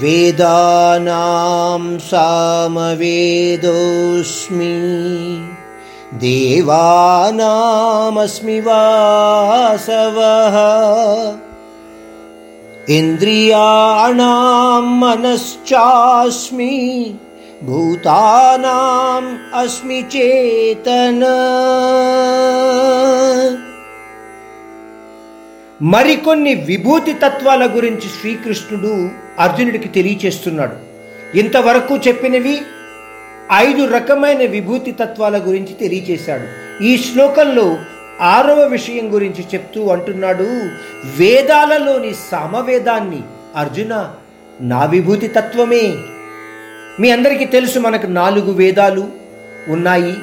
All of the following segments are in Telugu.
वेदानां सामवेदोऽस्मि। देवानामस्मि वासवः। इन्द्रियाणां मनश्चास्मि भूतानाम् अस्मि चेतन మరికొన్ని విభూతి తత్వాల గురించి శ్రీకృష్ణుడు అర్జునుడికి తెలియచేస్తున్నాడు. ఇంతవరకు చెప్పినవి ఐదు రకమైన విభూతి తత్వాల గురించి తెలియచేశాడు. ఈ శ్లోకంలో ఆరవ విషయం గురించి చెప్తూ అంటున్నాడు వేదాలలోని సామవేదాన్ని అర్జున నా విభూతి తత్వమే. మీ అందరికీ తెలుసు మనకు నాలుగు వేదాలు ఉన్నాయి.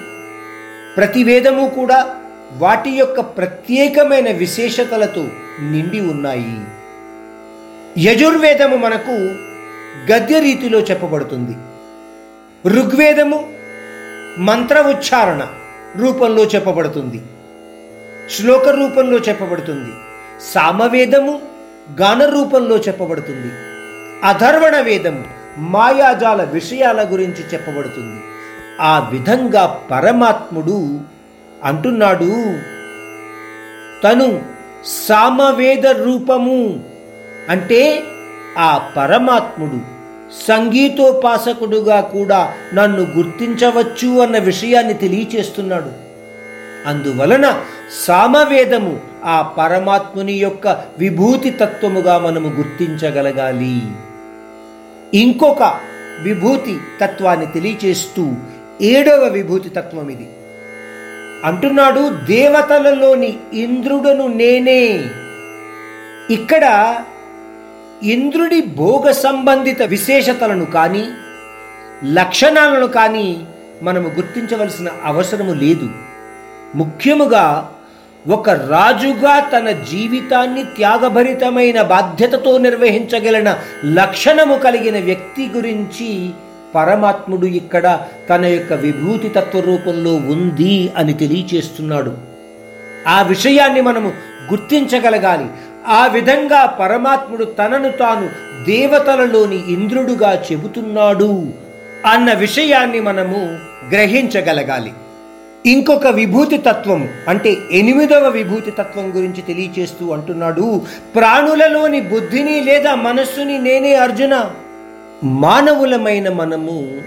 ప్రతి వేదము కూడా వాటి యొక్క ప్రత్యేకమైన విశేషతలతో నిండి ఉన్నాయి. యజుర్వేదము మనకు గద్య రీతిలో చెప్పబడుతుంది. ఋగ్వేదము మంత్ర ఉచ్చారణ రూపంలో చెప్పబడుతుంది. శ్లోక రూపంలో చెప్పబడుతుంది. సామవేదము గాన రూపంలో చెప్పబడుతుంది. అధర్వణ వేదము మాయాజాల విషయాల గురించి చెప్పబడుతుంది. ఆ విధంగా పరమాత్ముడు అంటున్నాడు. తను సామవేద రూపము అంటే ఆ పరమాత్ముడు సంగీతోపాసకుడుగా కూడా నన్ను గుర్తించవచ్చు అన్న విషయాన్ని తెలియచేస్తున్నాడు. అందువలన సామవేదము ఆ పరమాత్ముని యొక్క విభూతి తత్వముగా మనము గుర్తించగలగాలి. ఇంకొక విభూతి తత్వాన్ని తెలియచేస్తూ ఏడవ విభూతి తత్వం ఇది. అంటున్నాడు దేవతలలోని ఇంద్రుడను నేనే. ఇక్కడ ఇంద్రుడి భోగ సంబంధిత విశేషతలను కానీ లక్షణాలను కానీ మనము గుర్తించవలసిన అవసరము లేదు. ముఖ్యముగా ఒక రాజుగా తన జీవితాన్ని త్యాగభరితమైన బాధ్యతతో నిర్వహించగలిగిన లక్షణము కలిగిన వ్యక్తి గురించి పరమాత్ముడు ఇక్కడ తన యొక్క విభూతి తత్వ రూపంలో ఉంది అని తెలియచేస్తున్నాడు. ఆ విషయాన్ని మనము గుర్తించగలగాలి. ఆ విధంగా పరమాత్ముడు తనను తాను దేవతలలోని ఇంద్రుడుగా చెబుతున్నాడు అన్న విషయాన్ని మనము గ్రహించగలగాలి. ఇంకొక విభూతి తత్వం అంటే ఎనిమిదవ విభూతి తత్వం గురించి తెలియచేస్తూ అంటున్నాడు ప్రాణులలోని బుద్ధిని లేదా మనస్సుని నేనే అర్జున మానవులమైన మనము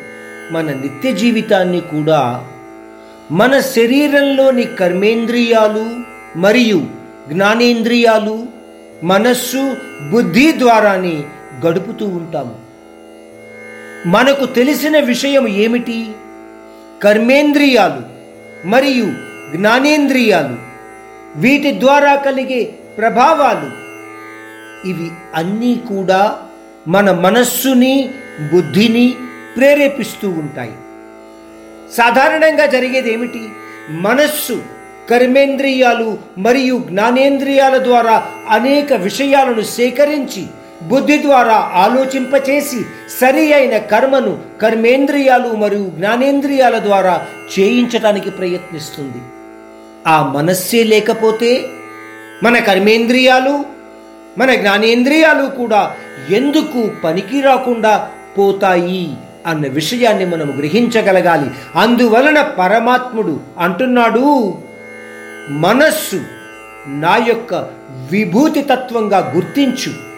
మన నిత్య జీవితాన్ని కూడా మన శరీరంలోని కర్మేంద్రియాలు మరియు జ్ఞానేంద్రియాలు మనస్సు బుద్ధి ద్వారానే గడుపుతూ ఉంటాము మనకు తెలిసిన విషయం ఏమిటి? కర్మేంద్రియాలు మరియు జ్ఞానేంద్రియాలు వీటి ద్వారా కలిగే ప్రభావాలు. ఇవి అన్నీ కూడా మన మనస్సుని బుద్ధిని ప్రేరేపిస్తూ ఉంటాయి. సాధారణంగా జరిగేది ఏమిటి మనస్సు కర్మేంద్రియాలు మరియు జ్ఞానేంద్రియాల ద్వారా అనేక విషయాలను సేకరించి బుద్ధి ద్వారా ఆలోచింపచేసి సరి అయిన కర్మను కర్మేంద్రియాలు మరియు జ్ఞానేంద్రియాల ద్వారా చేయించటానికి ప్రయత్నిస్తుంది. ఆ మనస్సే లేకపోతే మన కర్మేంద్రియాలు మన జ్ఞానేంద్రియాలు కూడా ఎందుకు పనికి రాకుండా పోతాయి అన్న విషయాన్ని మనం గ్రహించగలగాలి. అందువలన పరమాత్ముడు అంటున్నాడు మనస్సు నా యొక్క విభూతి తత్వంగా గుర్తించు.